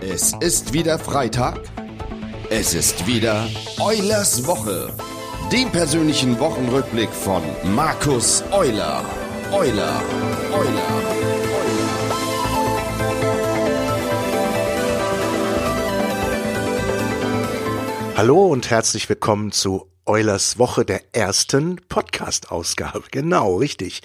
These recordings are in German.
Es ist wieder Freitag. Es ist wieder Eulers Woche. Dem persönlichen Wochenrückblick von Markus Euler. Euler, Euler, Euler. Hallo und herzlich willkommen zu Eulers Woche der ersten Podcast-Ausgabe. Genau, richtig.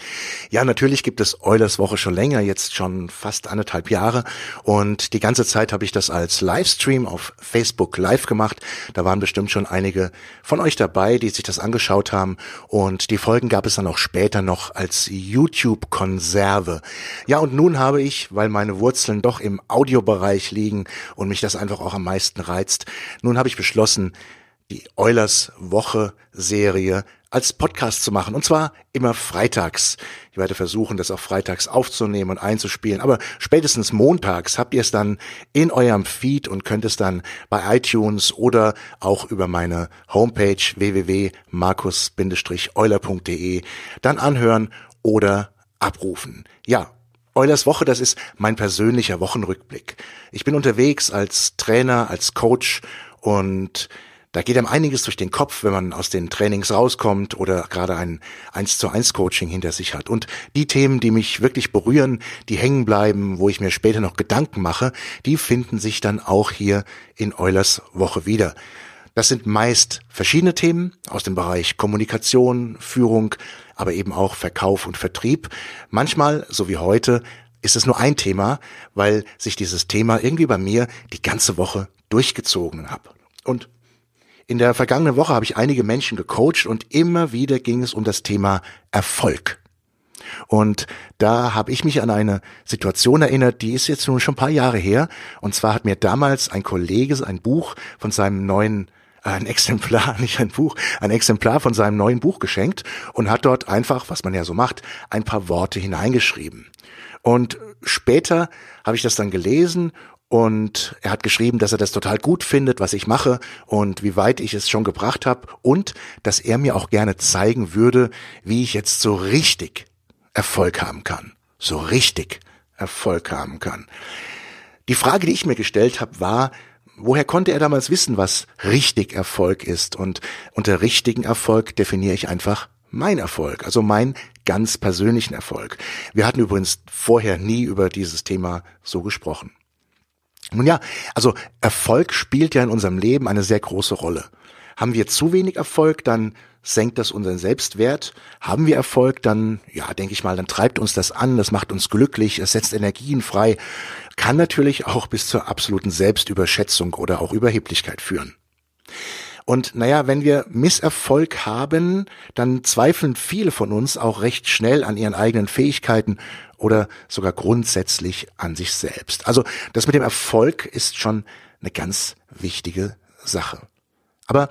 Ja, natürlich gibt es Eulers Woche schon länger, jetzt schon fast anderthalb Jahre. Und die ganze Zeit habe ich das als Livestream auf Facebook live gemacht. Da waren bestimmt schon einige von euch dabei, die sich das angeschaut haben. Und die Folgen gab es dann auch später noch als YouTube-Konserve. Ja, und nun habe ich, weil meine Wurzeln doch im Audiobereich liegen und mich das einfach auch am meisten reizt, nun habe ich beschlossen, die Eulers Woche Serie als Podcast zu machen. Und zwar immer freitags. Ich werde versuchen, das auch freitags aufzunehmen und einzuspielen. Aber spätestens montags habt ihr es dann in eurem Feed und könnt es dann bei iTunes oder auch über meine Homepage www.markus-euler.de dann anhören oder abrufen. Ja, Eulers Woche, das ist mein persönlicher Wochenrückblick. Ich bin unterwegs als Trainer, als Coach und da geht einem einiges durch den Kopf, wenn man aus den Trainings rauskommt oder gerade ein 1 zu 1 Coaching hinter sich hat. Und die Themen, die mich wirklich berühren, die hängen bleiben, wo ich mir später noch Gedanken mache, die finden sich dann auch hier in Eulers Woche wieder. Das sind meist verschiedene Themen aus dem Bereich Kommunikation, Führung, aber eben auch Verkauf und Vertrieb. Manchmal, so wie heute, ist es nur ein Thema, weil sich dieses Thema irgendwie bei mir die ganze Woche durchgezogen hat. Und in der vergangenen Woche habe ich einige Menschen gecoacht und immer wieder ging es um das Thema Erfolg. Und da habe ich mich an eine Situation erinnert, die ist jetzt nun schon ein paar Jahre her. Und zwar hat mir damals ein Kollege ein Buch von seinem neuen äh, ein Exemplar, nicht ein Buch, ein Exemplar von seinem neuen Buch geschenkt und hat dort einfach, was man ja so macht, ein paar Worte hineingeschrieben. Und später habe ich das dann gelesen und er hat geschrieben, dass er das total gut findet, was ich mache und wie weit ich es schon gebracht habe und dass er mir auch gerne zeigen würde, wie ich jetzt so richtig Erfolg haben kann. So richtig Erfolg haben kann. Die Frage, die ich mir gestellt habe, war, woher konnte er damals wissen, was richtig Erfolg ist? Und unter richtigen Erfolg definiere ich einfach mein Erfolg, also mein ganz persönlichen Erfolg. Wir hatten übrigens vorher nie über dieses Thema so gesprochen. Nun ja, also Erfolg spielt ja in unserem Leben eine sehr große Rolle. Haben wir zu wenig Erfolg, dann senkt das unseren Selbstwert. Haben wir Erfolg, dann, ja, denke ich mal, dann treibt uns das an, das macht uns glücklich, es setzt Energien frei, kann natürlich auch bis zur absoluten Selbstüberschätzung oder auch Überheblichkeit führen. Und naja, wenn wir Misserfolg haben, dann zweifeln viele von uns auch recht schnell an ihren eigenen Fähigkeiten oder sogar grundsätzlich an sich selbst. Also das mit dem Erfolg ist schon eine ganz wichtige Sache. Aber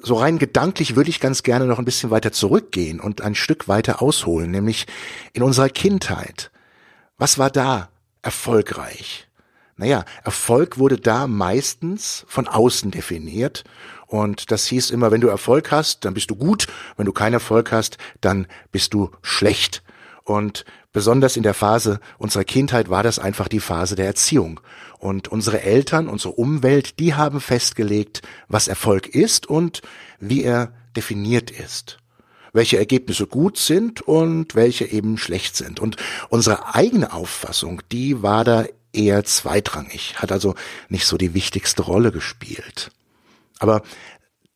so rein gedanklich würde ich ganz gerne noch ein bisschen weiter zurückgehen und ein Stück weiter ausholen, nämlich in unserer Kindheit. Was war da erfolgreich? Naja, Erfolg wurde da meistens von außen definiert und das hieß immer, wenn du Erfolg hast, dann bist du gut, wenn du keinen Erfolg hast, dann bist du schlecht. Und besonders in der Phase unserer Kindheit war das einfach die Phase der Erziehung. Und unsere Eltern, unsere Umwelt, die haben festgelegt, was Erfolg ist und wie er definiert ist. Welche Ergebnisse gut sind und welche eben schlecht sind. Und unsere eigene Auffassung, die war da eher zweitrangig, hat also nicht so die wichtigste Rolle gespielt. Aber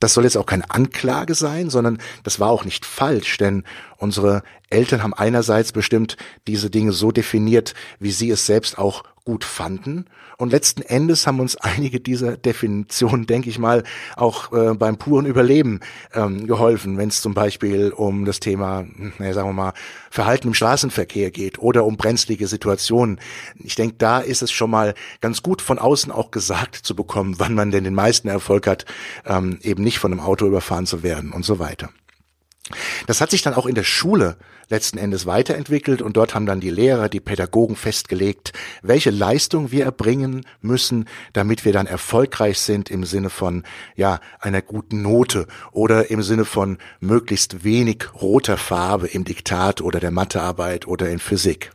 das soll jetzt auch keine Anklage sein, sondern das war auch nicht falsch, denn unsere Eltern haben einerseits bestimmt diese Dinge so definiert, wie sie es selbst auch gut fanden. Und letzten Endes haben uns einige dieser Definitionen, denke ich mal, auch äh, beim puren Überleben ähm, geholfen, wenn es zum Beispiel um das Thema, naja, sagen wir mal, Verhalten im Straßenverkehr geht oder um brenzlige Situationen. Ich denke, da ist es schon mal ganz gut von außen auch gesagt zu bekommen, wann man denn den meisten Erfolg hat, ähm, eben nicht von einem Auto überfahren zu werden und so weiter. Das hat sich dann auch in der Schule letzten Endes weiterentwickelt und dort haben dann die Lehrer, die Pädagogen festgelegt, welche Leistung wir erbringen müssen, damit wir dann erfolgreich sind im Sinne von, ja, einer guten Note oder im Sinne von möglichst wenig roter Farbe im Diktat oder der Mathearbeit oder in Physik.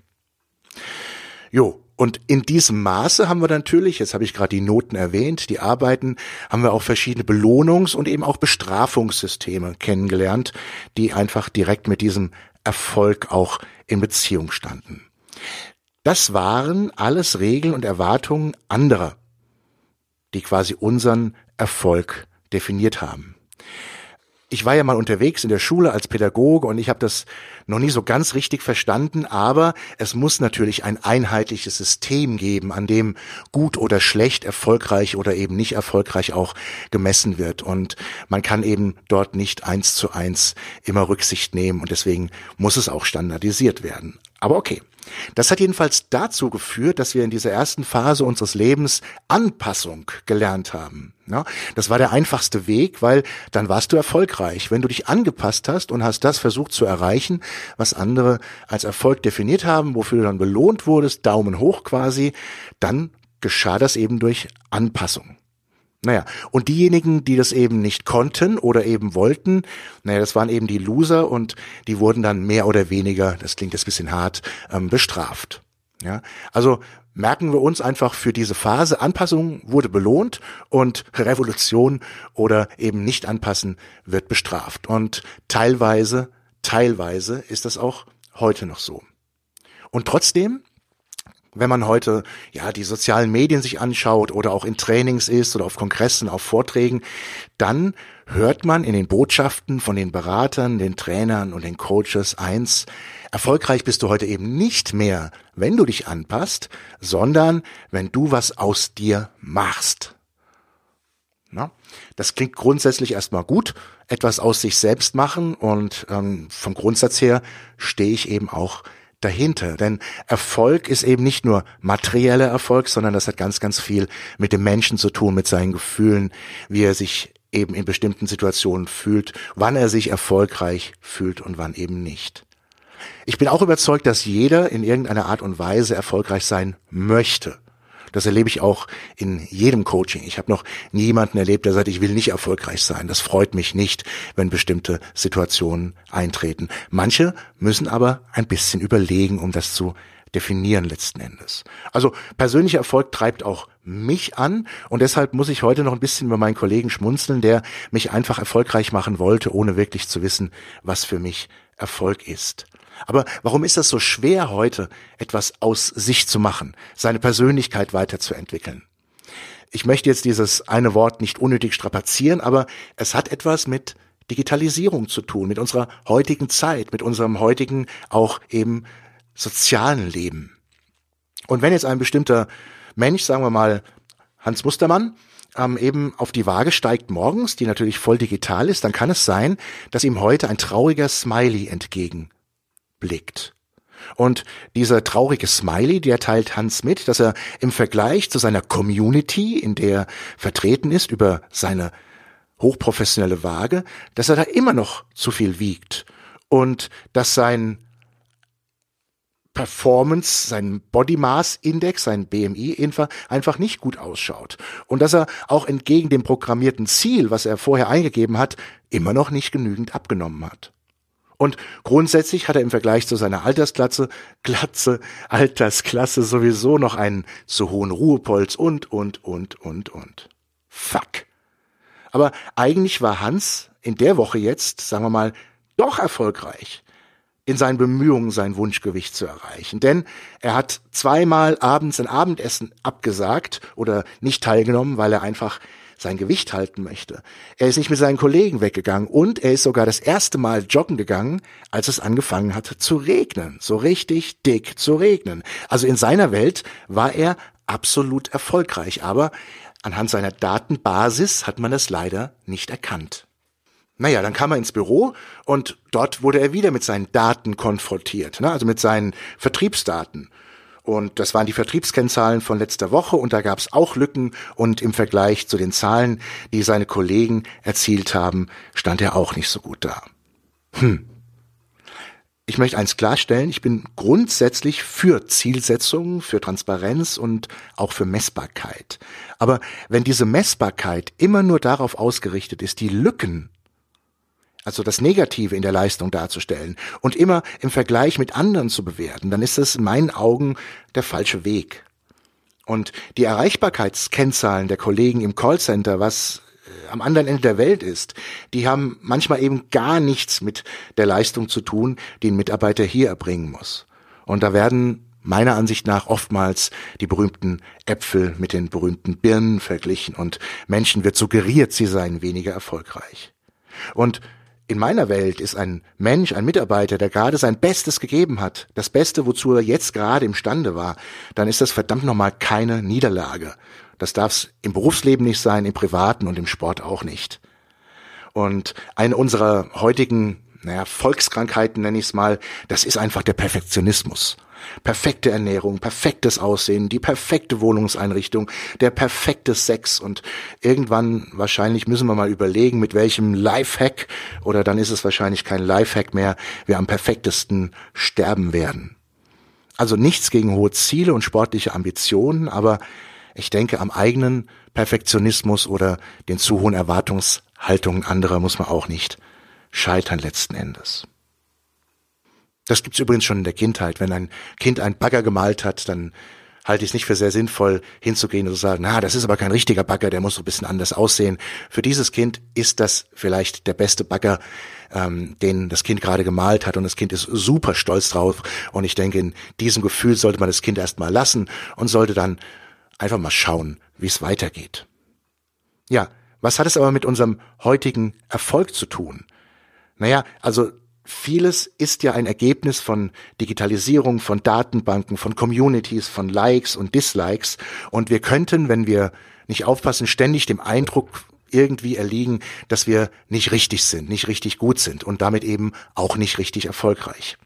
Jo, Und in diesem Maße haben wir natürlich, jetzt habe ich gerade die Noten erwähnt, die Arbeiten, haben wir auch verschiedene Belohnungs- und eben auch Bestrafungssysteme kennengelernt, die einfach direkt mit diesem Erfolg auch in Beziehung standen. Das waren alles Regeln und Erwartungen anderer, die quasi unseren Erfolg definiert haben ich war ja mal unterwegs in der Schule als Pädagoge und ich habe das noch nie so ganz richtig verstanden, aber es muss natürlich ein einheitliches System geben, an dem gut oder schlecht, erfolgreich oder eben nicht erfolgreich auch gemessen wird. Und man kann eben dort nicht eins zu eins immer Rücksicht nehmen und deswegen muss es auch standardisiert werden. Aber okay. Das hat jedenfalls dazu geführt, dass wir in dieser ersten Phase unseres Lebens Anpassung gelernt haben. Ja, das war der einfachste Weg, weil dann warst du erfolgreich. Wenn du dich angepasst hast und hast das versucht zu erreichen, was andere als Erfolg definiert haben, wofür du dann belohnt wurdest, Daumen hoch quasi, dann geschah das eben durch Anpassung. Naja, und diejenigen, die das eben nicht konnten oder eben wollten, naja, das waren eben die Loser und die wurden dann mehr oder weniger, das klingt jetzt bisschen hart, ähm, bestraft. Ja, also merken wir uns einfach für diese Phase, Anpassung wurde belohnt und Revolution oder eben nicht anpassen wird bestraft. Und teilweise, teilweise ist das auch heute noch so. Und trotzdem wenn man heute ja die sozialen Medien sich anschaut oder auch in Trainings ist oder auf Kongressen, auf Vorträgen, dann hört man in den Botschaften von den Beratern, den Trainern und den Coaches eins, erfolgreich bist du heute eben nicht mehr, wenn du dich anpasst, sondern wenn du was aus dir machst. Na, das klingt grundsätzlich erstmal gut, etwas aus sich selbst machen und ähm, vom Grundsatz her stehe ich eben auch dahinter. Denn Erfolg ist eben nicht nur materieller Erfolg, sondern das hat ganz, ganz viel mit dem Menschen zu tun, mit seinen Gefühlen, wie er sich eben in bestimmten Situationen fühlt, wann er sich erfolgreich fühlt und wann eben nicht. Ich bin auch überzeugt, dass jeder in irgendeiner Art und Weise erfolgreich sein möchte. Das erlebe ich auch in jedem Coaching. Ich habe noch nie jemanden erlebt, der sagt, ich will nicht erfolgreich sein. Das freut mich nicht, wenn bestimmte Situationen eintreten. Manche müssen aber ein bisschen überlegen, um das zu definieren letzten Endes. Also persönlicher Erfolg treibt auch mich an und deshalb muss ich heute noch ein bisschen über meinen Kollegen schmunzeln, der mich einfach erfolgreich machen wollte, ohne wirklich zu wissen, was für mich Erfolg ist. Aber warum ist das so schwer heute, etwas aus sich zu machen, seine Persönlichkeit weiterzuentwickeln? Ich möchte jetzt dieses eine Wort nicht unnötig strapazieren, aber es hat etwas mit Digitalisierung zu tun, mit unserer heutigen Zeit, mit unserem heutigen auch eben sozialen Leben. Und wenn jetzt ein bestimmter Mensch, sagen wir mal Hans Mustermann, ähm, eben auf die Waage steigt morgens, die natürlich voll digital ist, dann kann es sein, dass ihm heute ein trauriger Smiley entgegen blickt. Und dieser traurige Smiley, der teilt Hans mit, dass er im Vergleich zu seiner Community, in der er vertreten ist, über seine hochprofessionelle Waage, dass er da immer noch zu viel wiegt und dass sein Performance, sein Body Mass Index, sein BMI einfach nicht gut ausschaut. Und dass er auch entgegen dem programmierten Ziel, was er vorher eingegeben hat, immer noch nicht genügend abgenommen hat. Und grundsätzlich hat er im Vergleich zu seiner Altersklasse, Glatze, Altersklasse sowieso noch einen zu hohen Ruhepolz und, und, und, und, und. Fuck. Aber eigentlich war Hans in der Woche jetzt, sagen wir mal, doch erfolgreich in seinen Bemühungen, sein Wunschgewicht zu erreichen. Denn er hat zweimal abends ein Abendessen abgesagt oder nicht teilgenommen, weil er einfach sein Gewicht halten möchte. Er ist nicht mit seinen Kollegen weggegangen und er ist sogar das erste Mal joggen gegangen, als es angefangen hat zu regnen. So richtig dick zu regnen. Also in seiner Welt war er absolut erfolgreich, aber anhand seiner Datenbasis hat man das leider nicht erkannt. Naja, dann kam er ins Büro und dort wurde er wieder mit seinen Daten konfrontiert, ne? also mit seinen Vertriebsdaten. Und das waren die Vertriebskennzahlen von letzter Woche und da gab es auch Lücken und im Vergleich zu den Zahlen, die seine Kollegen erzielt haben, stand er auch nicht so gut da. Hm. Ich möchte eins klarstellen, ich bin grundsätzlich für Zielsetzungen, für Transparenz und auch für Messbarkeit. Aber wenn diese Messbarkeit immer nur darauf ausgerichtet ist, die Lücken also das Negative in der Leistung darzustellen und immer im Vergleich mit anderen zu bewerten, dann ist das in meinen Augen der falsche Weg. Und die Erreichbarkeitskennzahlen der Kollegen im Callcenter, was äh, am anderen Ende der Welt ist, die haben manchmal eben gar nichts mit der Leistung zu tun, die ein Mitarbeiter hier erbringen muss. Und da werden meiner Ansicht nach oftmals die berühmten Äpfel mit den berühmten Birnen verglichen und Menschen wird suggeriert, sie seien weniger erfolgreich. Und in meiner Welt ist ein Mensch, ein Mitarbeiter, der gerade sein Bestes gegeben hat, das Beste, wozu er jetzt gerade imstande war, dann ist das verdammt nochmal keine Niederlage. Das darf es im Berufsleben nicht sein, im Privaten und im Sport auch nicht. Und eine unserer heutigen, naja, Volkskrankheiten nenne ich es mal, das ist einfach der Perfektionismus perfekte Ernährung, perfektes Aussehen, die perfekte Wohnungseinrichtung, der perfekte Sex und irgendwann wahrscheinlich müssen wir mal überlegen, mit welchem Lifehack oder dann ist es wahrscheinlich kein Lifehack mehr, wir am perfektesten sterben werden. Also nichts gegen hohe Ziele und sportliche Ambitionen, aber ich denke, am eigenen Perfektionismus oder den zu hohen Erwartungshaltungen anderer muss man auch nicht scheitern letzten Endes. Das gibt's übrigens schon in der Kindheit. Wenn ein Kind einen Bagger gemalt hat, dann halte ich es nicht für sehr sinnvoll, hinzugehen und zu sagen, na, das ist aber kein richtiger Bagger, der muss so ein bisschen anders aussehen. Für dieses Kind ist das vielleicht der beste Bagger, ähm, den das Kind gerade gemalt hat und das Kind ist super stolz drauf. Und ich denke, in diesem Gefühl sollte man das Kind erstmal lassen und sollte dann einfach mal schauen, wie es weitergeht. Ja, was hat es aber mit unserem heutigen Erfolg zu tun? Naja, also vieles ist ja ein Ergebnis von Digitalisierung, von Datenbanken, von Communities, von Likes und Dislikes. Und wir könnten, wenn wir nicht aufpassen, ständig dem Eindruck irgendwie erliegen, dass wir nicht richtig sind, nicht richtig gut sind und damit eben auch nicht richtig erfolgreich.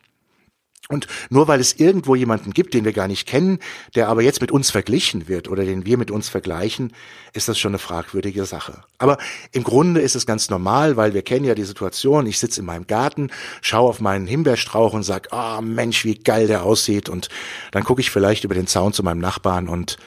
Und nur weil es irgendwo jemanden gibt, den wir gar nicht kennen, der aber jetzt mit uns verglichen wird oder den wir mit uns vergleichen, ist das schon eine fragwürdige Sache. Aber im Grunde ist es ganz normal, weil wir kennen ja die Situation, ich sitze in meinem Garten, schaue auf meinen Himbeerstrauch und sag, ah oh, Mensch, wie geil der aussieht und dann gucke ich vielleicht über den Zaun zu meinem Nachbarn und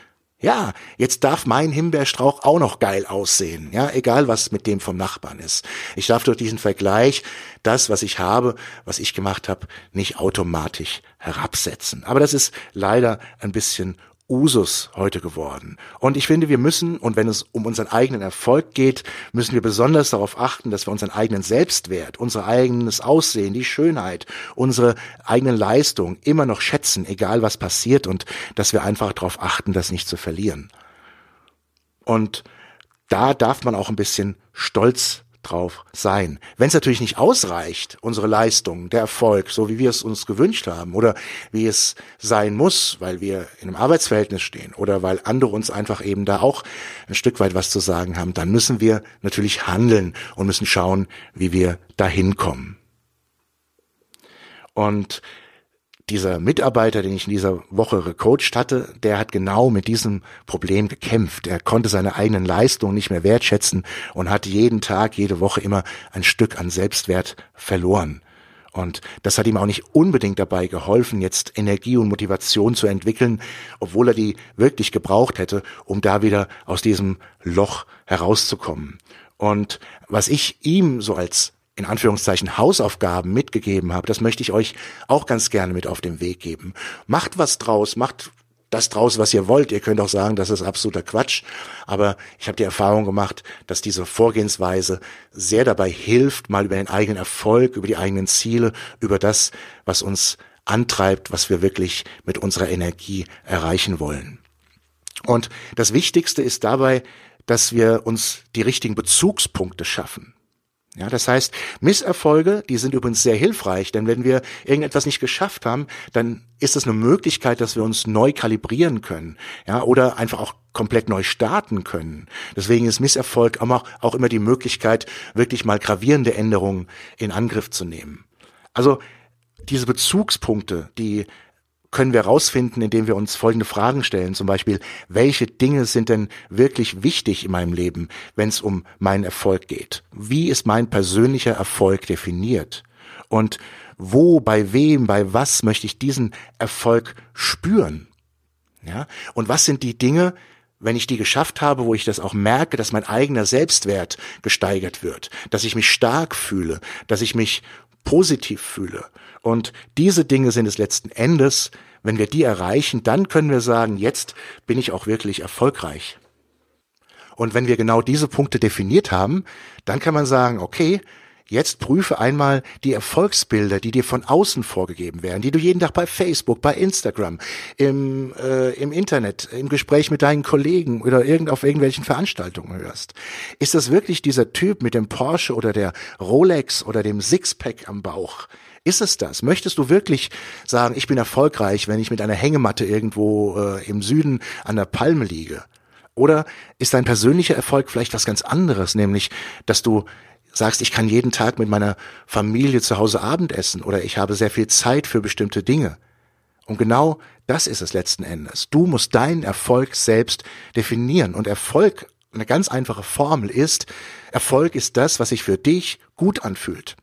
ja, jetzt darf mein Himbeerstrauch auch noch geil aussehen, ja, egal was mit dem vom Nachbarn ist. Ich darf durch diesen Vergleich das, was ich habe, was ich gemacht habe, nicht automatisch herabsetzen. Aber das ist leider ein bisschen Usus heute geworden. Und ich finde, wir müssen, und wenn es um unseren eigenen Erfolg geht, müssen wir besonders darauf achten, dass wir unseren eigenen Selbstwert, unser eigenes Aussehen, die Schönheit, unsere eigenen Leistung immer noch schätzen, egal was passiert, und dass wir einfach darauf achten, das nicht zu verlieren. Und da darf man auch ein bisschen stolz drauf sein. Wenn es natürlich nicht ausreicht, unsere Leistung, der Erfolg, so wie wir es uns gewünscht haben oder wie es sein muss, weil wir in einem Arbeitsverhältnis stehen oder weil andere uns einfach eben da auch ein Stück weit was zu sagen haben, dann müssen wir natürlich handeln und müssen schauen, wie wir dahin kommen. Und dieser Mitarbeiter, den ich in dieser Woche gecoacht hatte, der hat genau mit diesem Problem gekämpft. Er konnte seine eigenen Leistungen nicht mehr wertschätzen und hat jeden Tag, jede Woche immer ein Stück an Selbstwert verloren. Und das hat ihm auch nicht unbedingt dabei geholfen, jetzt Energie und Motivation zu entwickeln, obwohl er die wirklich gebraucht hätte, um da wieder aus diesem Loch herauszukommen. Und was ich ihm so als in Anführungszeichen Hausaufgaben mitgegeben habe, das möchte ich euch auch ganz gerne mit auf den Weg geben. Macht was draus, macht das draus, was ihr wollt. Ihr könnt auch sagen, das ist absoluter Quatsch. Aber ich habe die Erfahrung gemacht, dass diese Vorgehensweise sehr dabei hilft, mal über den eigenen Erfolg, über die eigenen Ziele, über das, was uns antreibt, was wir wirklich mit unserer Energie erreichen wollen. Und das Wichtigste ist dabei, dass wir uns die richtigen Bezugspunkte schaffen. Ja, das heißt, Misserfolge, die sind übrigens sehr hilfreich, denn wenn wir irgendetwas nicht geschafft haben, dann ist es eine Möglichkeit, dass wir uns neu kalibrieren können, ja, oder einfach auch komplett neu starten können. Deswegen ist Misserfolg auch, auch immer die Möglichkeit, wirklich mal gravierende Änderungen in Angriff zu nehmen. Also diese Bezugspunkte, die können wir herausfinden, indem wir uns folgende Fragen stellen. Zum Beispiel, welche Dinge sind denn wirklich wichtig in meinem Leben, wenn es um meinen Erfolg geht? Wie ist mein persönlicher Erfolg definiert? Und wo, bei wem, bei was möchte ich diesen Erfolg spüren? Ja? Und was sind die Dinge, wenn ich die geschafft habe, wo ich das auch merke, dass mein eigener Selbstwert gesteigert wird, dass ich mich stark fühle, dass ich mich positiv fühle. Und diese Dinge sind es letzten Endes, Wenn wir die erreichen, dann können wir sagen, jetzt bin ich auch wirklich erfolgreich. Und wenn wir genau diese Punkte definiert haben, dann kann man sagen, okay, Jetzt prüfe einmal die Erfolgsbilder, die dir von außen vorgegeben werden, die du jeden Tag bei Facebook, bei Instagram, im, äh, im Internet, im Gespräch mit deinen Kollegen oder irgend auf irgendwelchen Veranstaltungen hörst. Ist das wirklich dieser Typ mit dem Porsche oder der Rolex oder dem Sixpack am Bauch? Ist es das? Möchtest du wirklich sagen, ich bin erfolgreich, wenn ich mit einer Hängematte irgendwo äh, im Süden an der Palme liege? Oder ist dein persönlicher Erfolg vielleicht was ganz anderes, nämlich, dass du sagst, ich kann jeden Tag mit meiner Familie zu Hause Abendessen oder ich habe sehr viel Zeit für bestimmte Dinge. Und genau das ist es letzten Endes. Du musst deinen Erfolg selbst definieren. Und Erfolg, eine ganz einfache Formel ist, Erfolg ist das, was sich für dich gut anfühlt.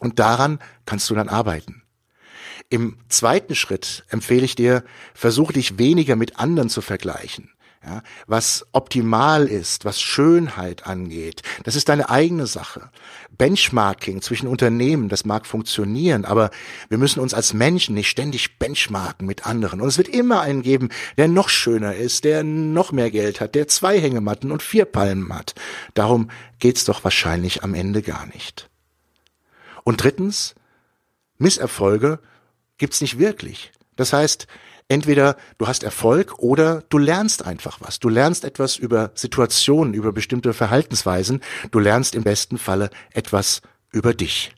Und daran kannst du dann arbeiten. Im zweiten Schritt empfehle ich dir, versuche dich weniger mit anderen zu vergleichen ja, was optimal ist, was Schönheit angeht, das ist deine eigene Sache. Benchmarking zwischen Unternehmen, das mag funktionieren, aber wir müssen uns als Menschen nicht ständig benchmarken mit anderen. Und es wird immer einen geben, der noch schöner ist, der noch mehr Geld hat, der zwei Hängematten und vier Palmen hat. Darum geht's doch wahrscheinlich am Ende gar nicht. Und drittens, Misserfolge gibt's nicht wirklich. Das heißt, entweder du hast Erfolg oder du lernst einfach was. Du lernst etwas über Situationen, über bestimmte Verhaltensweisen. Du lernst im besten Falle etwas über dich.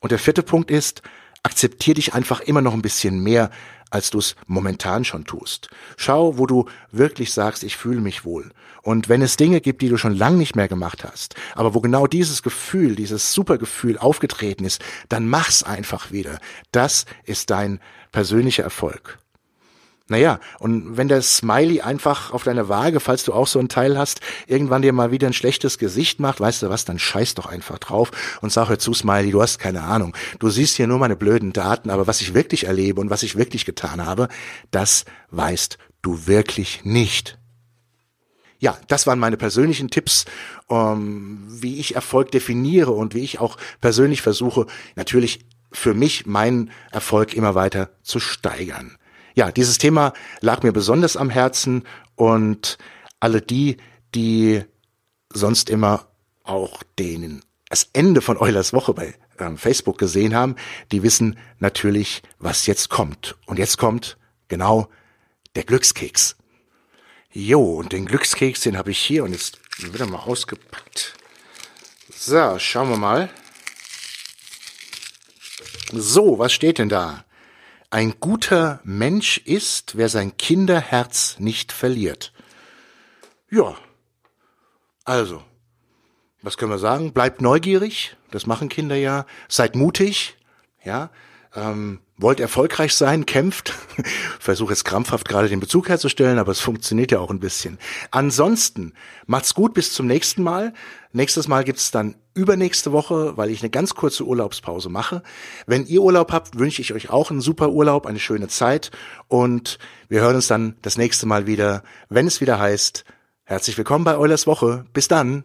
Und der vierte Punkt ist, akzeptier dich einfach immer noch ein bisschen mehr, als du es momentan schon tust. Schau, wo du wirklich sagst, ich fühle mich wohl. Und wenn es Dinge gibt, die du schon lang nicht mehr gemacht hast, aber wo genau dieses Gefühl, dieses Supergefühl aufgetreten ist, dann mach's einfach wieder. Das ist dein persönlicher Erfolg. Naja, und wenn der Smiley einfach auf deiner Waage, falls du auch so ein Teil hast, irgendwann dir mal wieder ein schlechtes Gesicht macht, weißt du was, dann scheiß doch einfach drauf und sag, hör zu, Smiley, du hast keine Ahnung. Du siehst hier nur meine blöden Daten, aber was ich wirklich erlebe und was ich wirklich getan habe, das weißt du wirklich nicht. Ja, das waren meine persönlichen Tipps, um, wie ich Erfolg definiere und wie ich auch persönlich versuche, natürlich für mich meinen Erfolg immer weiter zu steigern ja, dieses Thema lag mir besonders am Herzen und alle die, die sonst immer auch den, das Ende von Eulers Woche bei ähm, Facebook gesehen haben, die wissen natürlich, was jetzt kommt. Und jetzt kommt genau der Glückskeks. Jo, und den Glückskeks, den habe ich hier und jetzt wird er mal ausgepackt. So, schauen wir mal. So, was steht denn da? Ein guter Mensch ist, wer sein Kinderherz nicht verliert. Ja, also, was können wir sagen? Bleibt neugierig, das machen Kinder ja. Seid mutig, ja. Ähm, wollt erfolgreich sein, kämpft. Versuche jetzt krampfhaft gerade den Bezug herzustellen, aber es funktioniert ja auch ein bisschen. Ansonsten macht's gut, bis zum nächsten Mal. Nächstes Mal gibt's dann übernächste Woche, weil ich eine ganz kurze Urlaubspause mache. Wenn ihr Urlaub habt, wünsche ich euch auch einen super Urlaub, eine schöne Zeit und wir hören uns dann das nächste Mal wieder, wenn es wieder heißt, herzlich willkommen bei Eulers Woche. Bis dann.